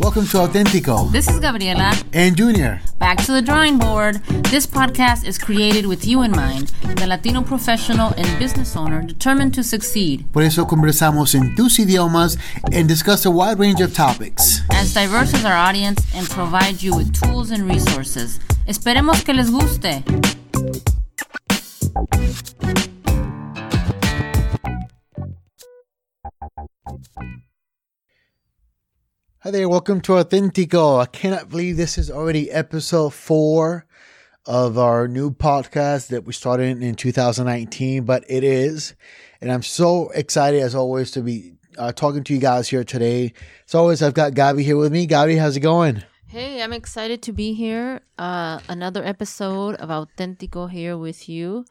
Welcome to Authentico. This is Gabriela. And Junior. Back to the drawing board. This podcast is created with you in mind, the Latino professional and business owner determined to succeed. Por eso conversamos en tus idiomas and discuss a wide range of topics. As diverse as our audience and provide you with tools and resources. Esperemos que les guste. Hi there, welcome to Authentico. I cannot believe this is already episode four of our new podcast that we started in 2019, but it is. And I'm so excited, as always, to be uh, talking to you guys here today. As always, I've got Gabby here with me. Gabby, how's it going? Hey, I'm excited to be here. Uh, another episode of Authentico here with you.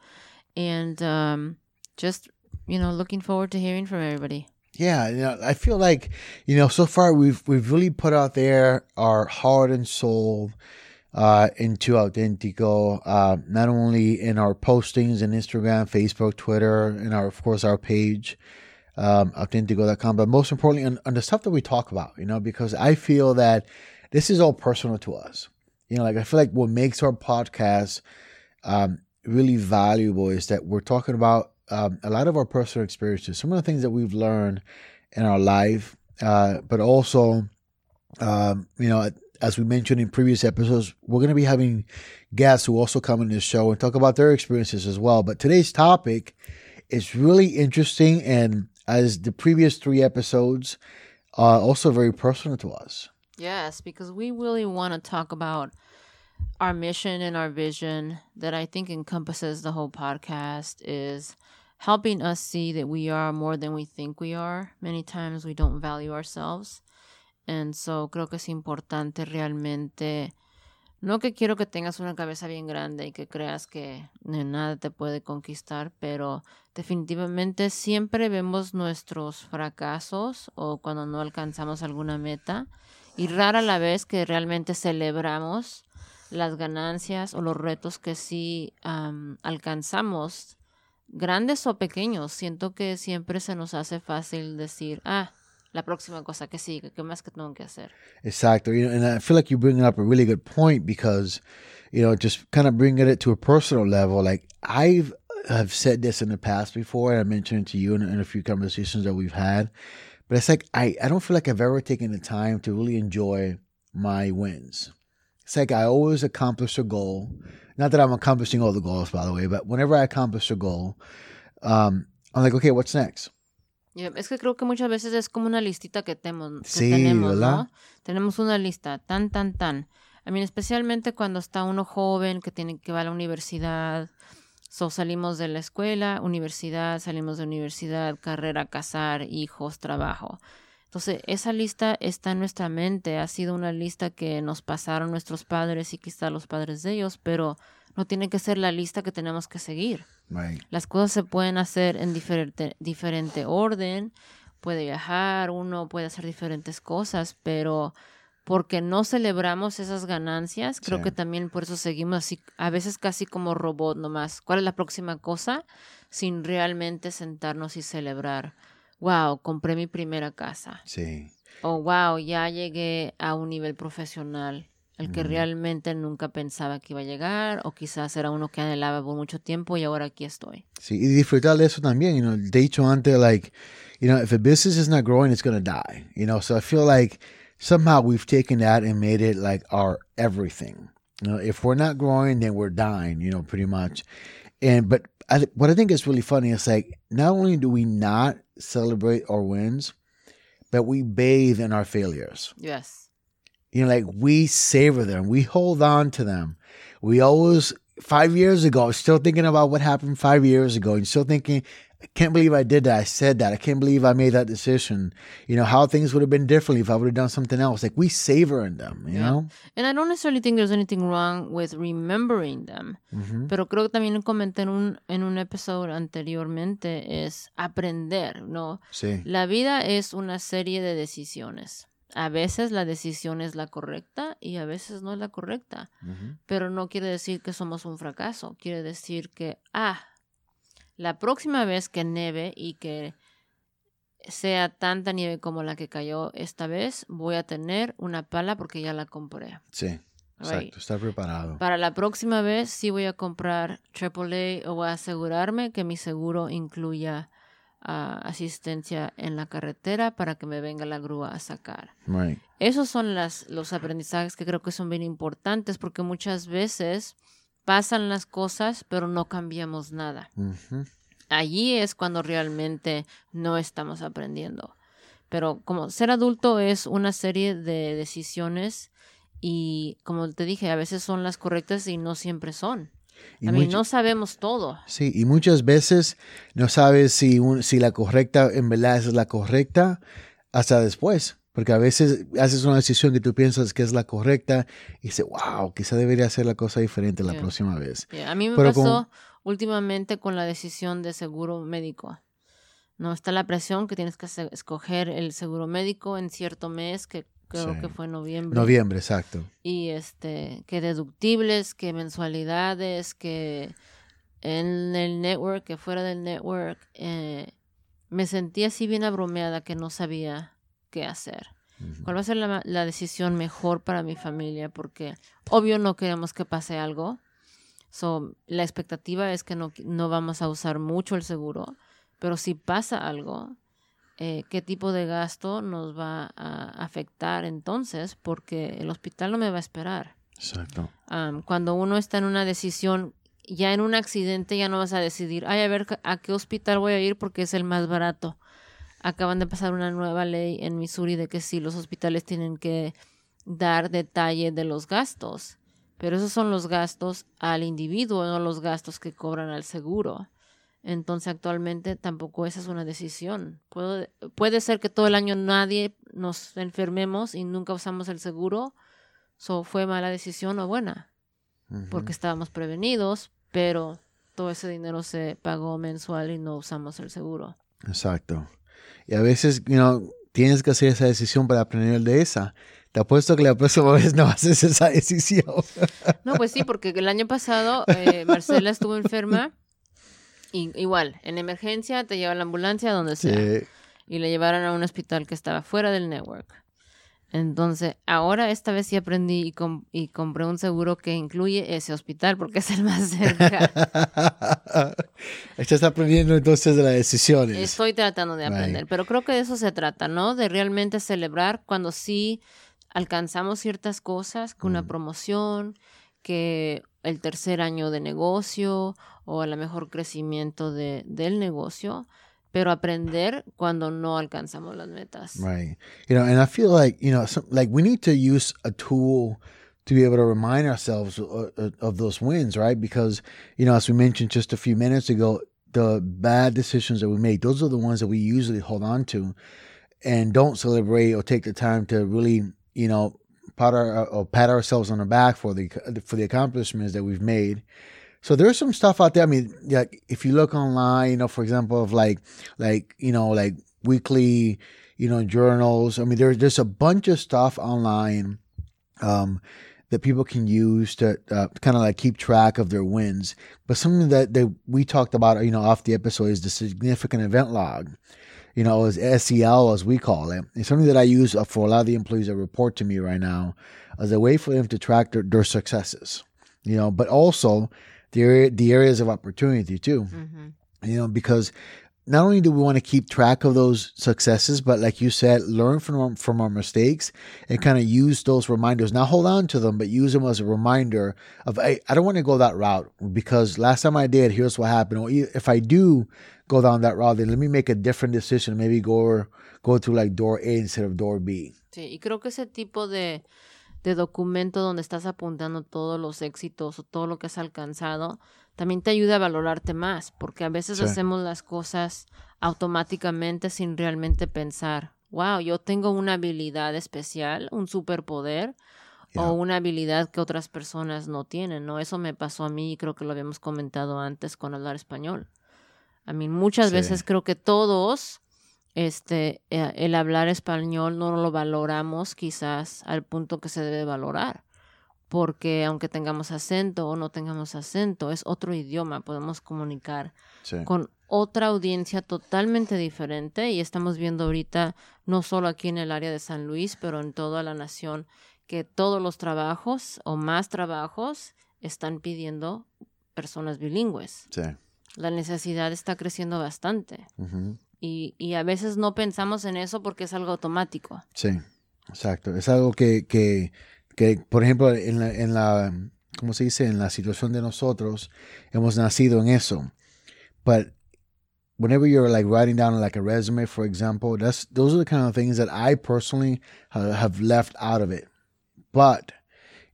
And um, just, you know, looking forward to hearing from everybody yeah, you know, I feel like you know so far we've we've really put out there our heart and soul uh, into Authentico, uh, not only in our postings in Instagram, Facebook, Twitter, and our of course our page, um, Authentico.com, but most importantly on, on the stuff that we talk about. You know, because I feel that this is all personal to us. You know, like I feel like what makes our podcast um, really valuable is that we're talking about um, a lot of our personal experiences, some of the things that we've learned in our life, uh, but also, um, you know, as we mentioned in previous episodes, we're going to be having guests who also come in this show and talk about their experiences as well. But today's topic is really interesting, and as the previous three episodes, are also very personal to us. Yes, because we really want to talk about our mission and our vision that I think encompasses the whole podcast is helping us see that we are more than we think we are. Many times we don't value ourselves. And so creo que es importante realmente, no que quiero que tengas una cabeza bien grande y que creas que nada te puede conquistar, pero definitivamente siempre vemos nuestros fracasos o cuando no alcanzamos alguna meta y rara la vez que realmente celebramos las ganancias o los retos que sí alcanzamos grandes o pequeños, siento que siempre se nos hace fácil decir, ah, la próxima cosa que sigue, ¿qué más que tengo que hacer? Exacto. You know, and I feel like you're bringing up a really good point because, you know, just kind of bringing it to a personal level. Like I've have said this in the past before, and I mentioned it to you in, in a few conversations that we've had. But it's like I, I don't feel like I've ever taken the time to really enjoy my wins. It's like I always accomplish a goal not that I'm accomplishing all the goals, by the way, but whenever I accomplish a goal, um, I'm like, okay, what's next? Yeah, es que creo que muchas veces es como una listita que, temo, que sí, tenemos, ¿verdad? ¿no? Tenemos una lista, tan, tan, tan. I mean, especialmente cuando está uno joven que tiene que va a la universidad. So, salimos de la escuela, universidad, salimos de universidad, carrera, casar, hijos, trabajo. Entonces, esa lista está en nuestra mente, ha sido una lista que nos pasaron nuestros padres y quizá los padres de ellos, pero no tiene que ser la lista que tenemos que seguir. Las cosas se pueden hacer en diferente, diferente orden, puede viajar, uno puede hacer diferentes cosas, pero porque no celebramos esas ganancias, creo que también por eso seguimos así, a veces casi como robot nomás. ¿Cuál es la próxima cosa? Sin realmente sentarnos y celebrar wow, compré mi primera casa. Sí. O wow, ya llegué a un nivel profesional, el que realmente nunca pensaba que iba a llegar, o quizás era uno que anhelaba por mucho tiempo y ahora aquí estoy. Sí, y disfrutar de eso también, you know, de hecho antes, like, you know, if a business is not growing, it's going to die, you know, so I feel like somehow we've taken that and made it like our everything. You know, if we're not growing, then we're dying, you know, pretty much. And, but I, what I think is really funny is like, not only do we not celebrate our wins, but we bathe in our failures. Yes. You know, like we savor them, we hold on to them. We always, five years ago, still thinking about what happened five years ago, and still thinking, I can't believe I did that. I said that. I can't believe I made that decision. You know, how things would have been differently if I would have done something else. Like we savor in them, you yeah. know? And I don't necessarily think there's anything wrong with remembering them. Mm-hmm. Pero creo que también comenté en un, en un episodio anteriormente es aprender, ¿no? Sí. La vida es una serie de decisiones. A veces la decisión es la correcta y a veces no es la correcta. Mm-hmm. Pero no quiere decir que somos un fracaso. Quiere decir que, ah, la próxima vez que neve y que sea tanta nieve como la que cayó esta vez, voy a tener una pala porque ya la compré. Sí. Exacto, estar preparado. Para la próxima vez sí voy a comprar AAA o voy a asegurarme que mi seguro incluya ah, asistencia en la carretera para que me venga la grúa a sacar. Esos son las, los aprendizajes que creo que son bien importantes porque muchas veces pasan las cosas pero no cambiamos nada. Allí es cuando realmente no estamos aprendiendo. Pero como ser adulto es una serie de decisiones y como te dije, a veces son las correctas y no siempre son. a mí no sabemos todo. Sí, y muchas veces no sabes si, si la correcta en verdad es la correcta hasta después. Porque a veces haces una decisión que tú piensas que es la correcta y dices, wow, quizá debería hacer la cosa diferente la próxima vez. A mí me pasó últimamente con la decisión de seguro médico. No está la presión que tienes que escoger el seguro médico en cierto mes que creo que fue noviembre. Noviembre, exacto. Y este, que deductibles, que mensualidades, que en el network, que fuera del network, eh, me sentí así bien abrumeada que no sabía qué hacer. ¿Cuál va a ser la, la, decisión mejor para mi familia? Porque obvio no queremos que pase algo. So, la expectativa es que no, no vamos a usar mucho el seguro, pero si pasa algo, eh, qué tipo de gasto nos va a afectar entonces, porque el hospital no me va a esperar. Exacto. cuando uno está en una decisión, ya en un accidente, ya no vas a decidir, ay, a ver a qué hospital voy a ir porque es el más barato. Acaban de pasar una nueva ley en Missouri de que sí, los hospitales tienen que dar detalle de los gastos, pero esos son los gastos al individuo, no los gastos que cobran al seguro. Entonces actualmente tampoco esa es una decisión. Puede ser que todo el año nadie nos enfermemos y nunca usamos el seguro. So, fue mala decisión o buena. Porque estábamos prevenidos, pero todo ese dinero se pagó mensual y no usamos el seguro. Exacto. Y a veces, you tienes que hacer esa decisión para aprender de esa. Te apuesto que la próxima vez no haces esa decisión. No, pues sí, porque el año pasado eh, Marcela estuvo enferma igual, en emergencia te lleva la ambulancia donde sea. Y le llevaron a un hospital que estaba fuera del network. Entonces, ahora esta vez sí aprendí y, y, compré un seguro que incluye ese hospital porque es el más cerca. Estás aprendiendo entonces de las decisiones. Estoy tratando de aprender, pero creo que de eso se trata, ¿no? De realmente celebrar cuando sí alcanzamos ciertas cosas, que una mm. promoción, que el tercer año de negocio o a lo mejor crecimiento de, del negocio, pero aprender cuando no alcanzamos las metas. Right. You know, and I feel like, you know, like we need to use a tool to be able to remind ourselves of, of those wins, right? Because, you know, as we mentioned just a few minutes ago, the bad decisions that we make, those are the ones that we usually hold on to and don't celebrate or take the time to really, you know, pat, our, or pat ourselves on the back for the for the accomplishments that we've made. So there's some stuff out there. I mean, like if you look online, you know, for example, of like like you know like weekly, you know, journals. I mean, there's there's a bunch of stuff online. Um, that people can use to uh, kind of like keep track of their wins. But something that, that we talked about, you know, off the episode is the significant event log you know, as SEL as we call it. It's something that I use for a lot of the employees that report to me right now as a way for them to track their, their successes, you know, but also the, the areas of opportunity too, mm-hmm. you know, because not only do we want to keep track of those successes, but like you said, learn from our, from our mistakes and kind of use those reminders. Not hold on to them, but use them as a reminder of, hey, I don't want to go that route because last time I did, here's what happened. Or if I do go down that route, then let me make a different decision. Maybe go go to like door A instead of door B. Sí, y creo que ese tipo de, de documento donde estás apuntando todos los éxitos o todo lo que has alcanzado, también te ayuda a valorarte más, porque a veces hacemos las cosas automáticamente sin realmente pensar, wow, yo tengo una habilidad especial, un superpoder. O una habilidad que otras personas no tienen, ¿no? Eso me pasó a mí y creo que lo habíamos comentado antes con hablar español. A mí muchas veces creo que todos, este, eh, el hablar español no lo valoramos quizás al punto que se debe valorar. Porque aunque tengamos acento o no tengamos acento, es otro idioma, podemos comunicar con otra audiencia totalmente diferente y estamos viendo ahorita, no solo aquí en el área de San Luis, pero en toda la nación, que todos los trabajos o más trabajos están pidiendo personas bilingües. Sí. La necesidad está creciendo bastante. Y, y, a veces no pensamos en eso porque es algo automático. Sí, exacto. Es algo que, que, que por ejemplo, en la, en la, ¿cómo se dice? En la situación de nosotros, hemos nacido en eso. But whenever you're like writing down like a resume, for example, that's those are the kind of things that I personally have left out of it. But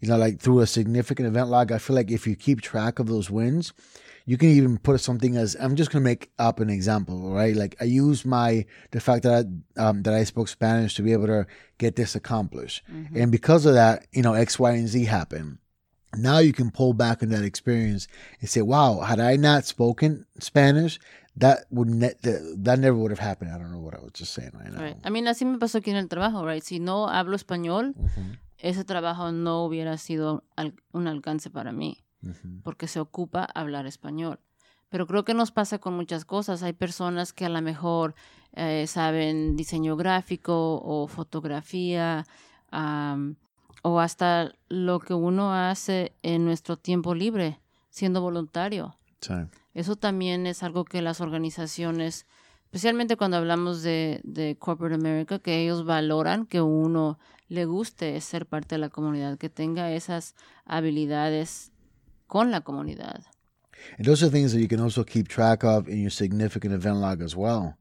you know, like through a significant event log, I feel like if you keep track of those wins, you can even put something as I'm just gonna make up an example, right? Like I use my the fact that I, um, that I spoke Spanish to be able to get this accomplished, mm-hmm. and because of that, you know, X, Y, and Z happened. Now you can pull back on that experience and say, "Wow, had I not spoken Spanish, that would ne- that never would have happened. I don't know what I was just saying right now. Right. I mean, así me pasó aquí en el trabajo, right? Si no hablo español, uh-huh. ese trabajo no hubiera sido al- un alcance para mí, porque se ocupa hablar español. Pero creo que nos pasa con muchas cosas. Hay personas que a lo mejor eh, saben diseño gráfico o fotografía um, o hasta lo que uno hace en nuestro tiempo libre, siendo voluntario. Sí. Eso también es algo que las organizaciones, especialmente cuando hablamos de, de Corporate America, que ellos valoran que uno le guste ser parte de la comunidad, que tenga esas habilidades con la comunidad. And those are things that you can also keep track of in your significant event log as well.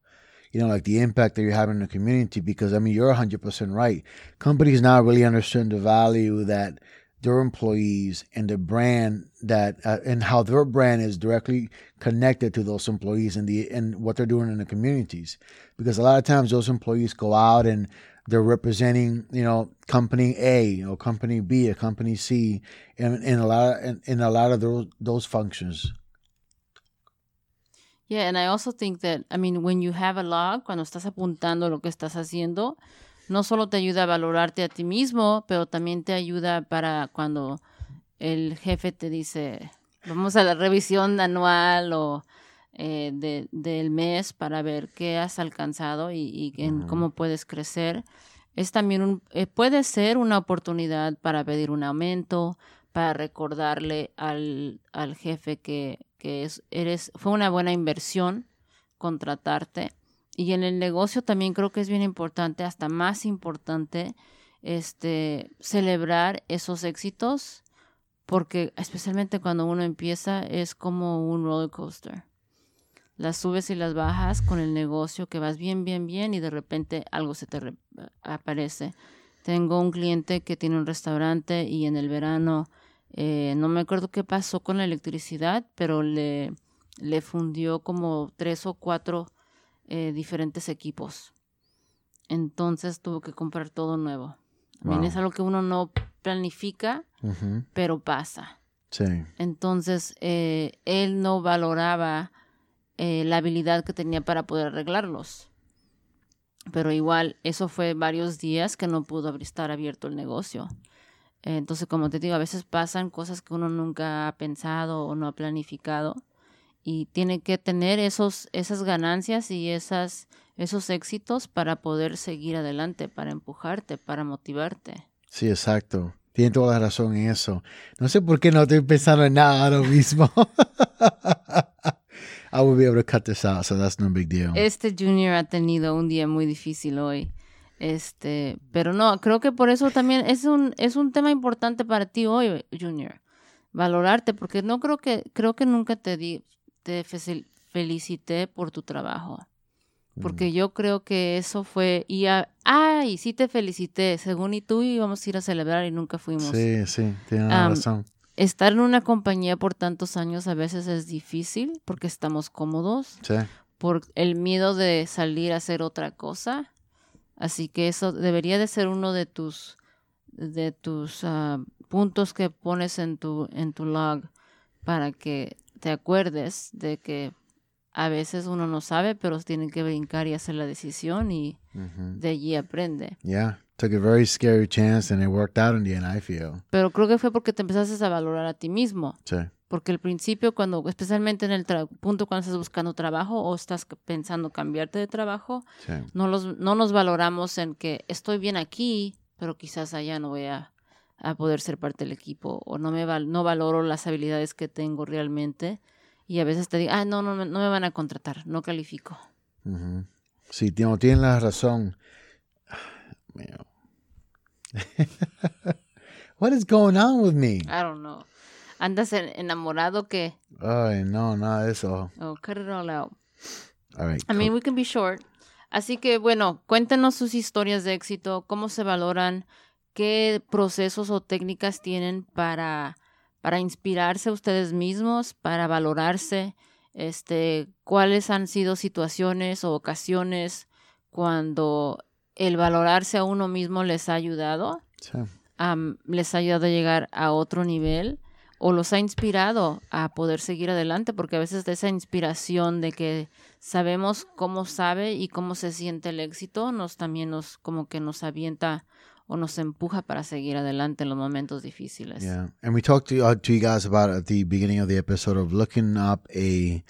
You know, like the impact that you're having in the community, because I mean, you're 100% right. Companies now really understand the value that their employees and the brand that uh, and how their brand is directly connected to those employees and the and what they're doing in the communities. Because a lot of times those employees go out and they're representing you know company A or company B or company C and in a lot of, in, in a lot of those those functions. Yeah and I also think that I mean when you have a log cuando estás apuntando lo que estás haciendo no solo te ayuda a valorarte a ti mismo, pero también te ayuda para cuando el jefe te dice, vamos a la revisión anual o eh, de, del mes para ver qué has alcanzado y, en cómo puedes crecer. Es también un, eh, puede ser una oportunidad para pedir un aumento, para recordarle al, al jefe que, que es, eres, fue una buena inversión contratarte y en el negocio también creo que es bien importante, hasta más importante, este, celebrar esos éxitos, porque especialmente cuando uno empieza es como un roller coaster. Las subes y las bajas con el negocio, que vas bien, bien, bien y de repente algo se te aparece. Tengo un cliente que tiene un restaurante y en el verano, eh, no me acuerdo qué pasó con la electricidad, pero le, le fundió como tres o cuatro eh, diferentes equipos. Entonces tuvo que comprar todo nuevo. es algo que uno no planifica, pero pasa. Sí. Entonces, eh, él no valoraba eh, la habilidad que tenía para poder arreglarlos. Pero igual, eso fue varios días que no pudo estar abierto el negocio. Entonces, como te digo, a veces pasan cosas que uno nunca ha pensado o no ha planificado y tiene que tener esos, esas ganancias y esas, esos éxitos para poder seguir adelante, para empujarte, para motivarte. Sí, exacto. Tiene toda la razón en eso. No sé por qué no estoy pensando en nada ahora mismo. I will be able to cut this out, so that's no big deal. Este Junior ha tenido un día muy difícil hoy. Este, pero no, creo que por eso también es un, es un tema importante para ti hoy, Junior. Valorarte, porque no creo que, creo que nunca te di, te felicité por tu trabajo. Porque mm. yo creo que eso fue. Y ay, sí te felicité. Según y tú íbamos a ir a celebrar y nunca fuimos. Sí, sí, tienes razón. Estar en una compañía por tantos años a veces es difícil porque estamos cómodos. Sí. Por el miedo de salir a hacer otra cosa. Así que eso debería de ser uno de tus de tus ah, puntos que pones en tu en tu log para que te acuerdes de que a veces uno no sabe, pero tiene que brincar y hacer la decisión y de allí aprende. Yeah, took a very scary chance and it worked out in the end, I feel. Pero creo que fue porque te empezaste a valorar a ti mismo. Sí. Porque al principio, cuando, especialmente en el punto cuando estás buscando trabajo o estás pensando cambiarte de trabajo, no, los, no nos valoramos en que estoy bien aquí, pero quizás allá no voy a, poder ser parte del equipo o no, me no valoro las habilidades que tengo realmente. Y a veces te digo, ah, no, no, no me van a contratar, no califico. Sí, no, tienen la razón. What is going on with me? I don't know. ¿Andas enamorado que? Ay, no, nada de eso. Oh, cut it all out. All right. I mean, we can be short. Así que, bueno, cuéntenos sus historias de éxito, cómo se valoran, qué procesos o técnicas tienen para, para inspirarse ustedes mismos, para valorarse, este, cuáles han sido situaciones o ocasiones cuando el valorarse a uno mismo les ha ayudado, les ha ayudado a llegar a otro nivel o los ha inspirado a poder seguir adelante, porque a veces de esa inspiración de que sabemos cómo sabe y cómo se siente el éxito, nos también nos como que nos avienta o nos empuja para seguir adelante en los momentos difíciles. Yeah, and we talked to, uh, to you guys about at the beginning of the episode of looking up a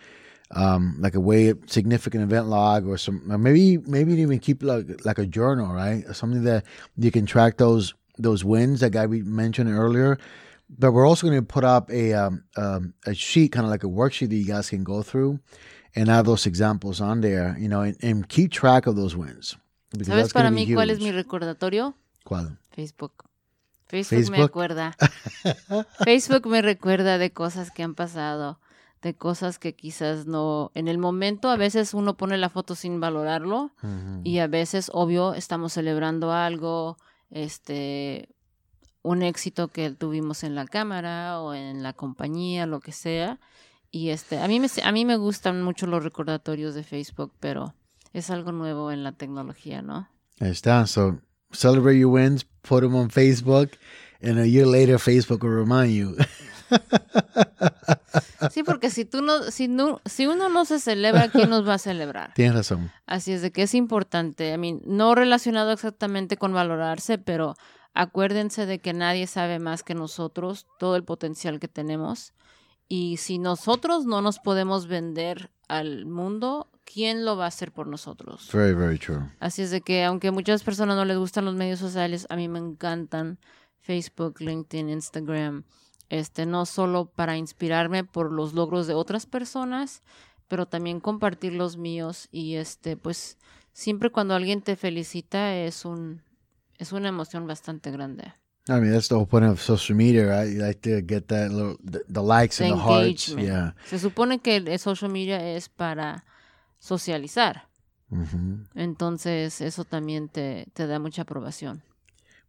um, like a way significant event log or some or maybe maybe even keep like like a journal, right? Something that you can track those those wins that guy we mentioned earlier but we're also going to put up a um, um, a sheet, kind of like a worksheet that you guys can go through and have those examples on there, you know, and, and keep track of those wins. ¿Sabes para mí cuál es mi recordatorio? ¿Cuál? Facebook. Facebook, Facebook. me acuerda. Facebook me recuerda de cosas que han pasado, de cosas que quizás no. En el momento, a veces uno pone la foto sin valorarlo uh -huh. y a veces, obvio, estamos celebrando algo, este, un éxito que tuvimos en la cámara o en la compañía, lo que sea. Y este, a mí me, a mí me gustan mucho los recordatorios de Facebook, pero es algo nuevo en la tecnología, ¿no? Ahí está. So, celebrate your wins, put them on Facebook, and a year later Facebook will remind you. Sí, porque si tú no, si no, si uno no se celebra, ¿quién nos va a celebrar? Tienes razón. Así es de que es importante. I mean, no relacionado exactamente con valorarse, pero Acuérdense de que nadie sabe más que nosotros todo el potencial que tenemos. Y si nosotros no nos podemos vender al mundo, ¿quién lo va a hacer por nosotros? Very, very true. Así es de que aunque a muchas personas no les gustan los medios sociales, a mí me encantan Facebook, LinkedIn, Instagram. Este, no solo para inspirarme por los logros de otras personas, pero también compartir los míos y este, pues siempre cuando alguien te felicita es un es una emoción bastante grande. I mean, that's the whole point of social media, right? You like to get that little, the, the likes the and the hearts. Yeah. Se supone que el social media es para socializar. Mm -hmm. Entonces, eso también te, te da mucha aprobación.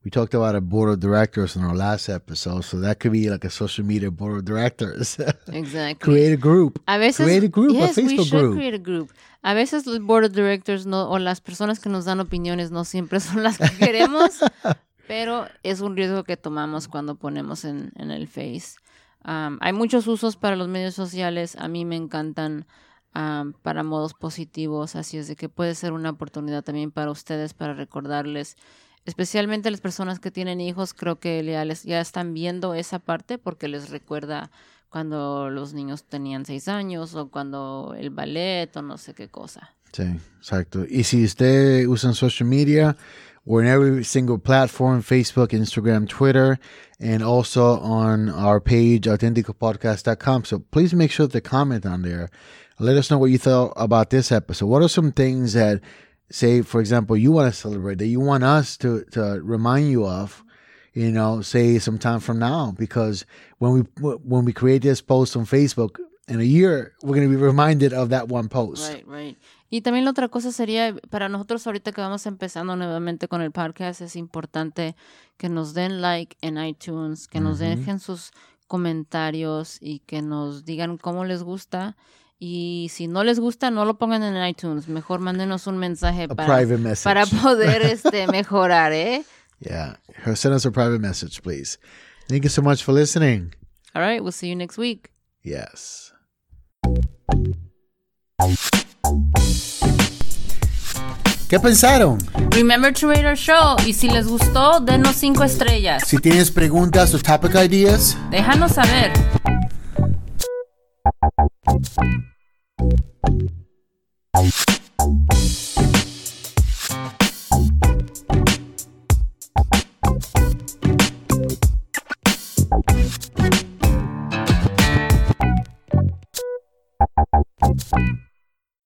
We talked about a board of directors in our last episode, so that could be like a social media board of directors. exactly. create a group. A veces, create a group, yes, a Facebook we should group. create a group. A veces el board of directors no, o las personas que nos dan opiniones no siempre son las que queremos, pero es un riesgo que tomamos cuando ponemos en, en el Face. Um, hay muchos usos para los medios sociales. A mí me encantan um, para modos positivos, así es de que puede ser una oportunidad también para ustedes para recordarles especialmente las personas que tienen hijos, creo que ya, les, ya están viendo esa parte porque les recuerda cuando los niños tenían seis años o cuando el ballet o no sé qué cosa. Sí, exacto. Y si usted usa social media, we're in every single platform, Facebook, Instagram, Twitter, and also on our page, authenticopodcast.com. So please make sure to comment on there. Let us know what you thought about this episode. What are some things that say, for example, you want to celebrate that you want us to, to remind you of, you know, say sometime from now, because when we when we create this post on Facebook in a year, we're going to be reminded of that one post. Right, right. Y también la otra cosa sería, para nosotros ahorita que vamos empezando nuevamente con el podcast, es importante que nos den like en iTunes, que nos dejen sus comentarios y que nos digan cómo les gusta y si no les gusta, no lo pongan en iTunes. Mejor mándenos un mensaje para, para poder este, mejorar, ¿eh? Yeah. Send us a private message, please. Thank you so much for listening. All right. We'll see you next week. Yes. ¿Qué pensaron? Remember to rate our show y si les gustó, denos cinco estrellas. Si tienes preguntas o topic ideas, déjanos saber. Bye.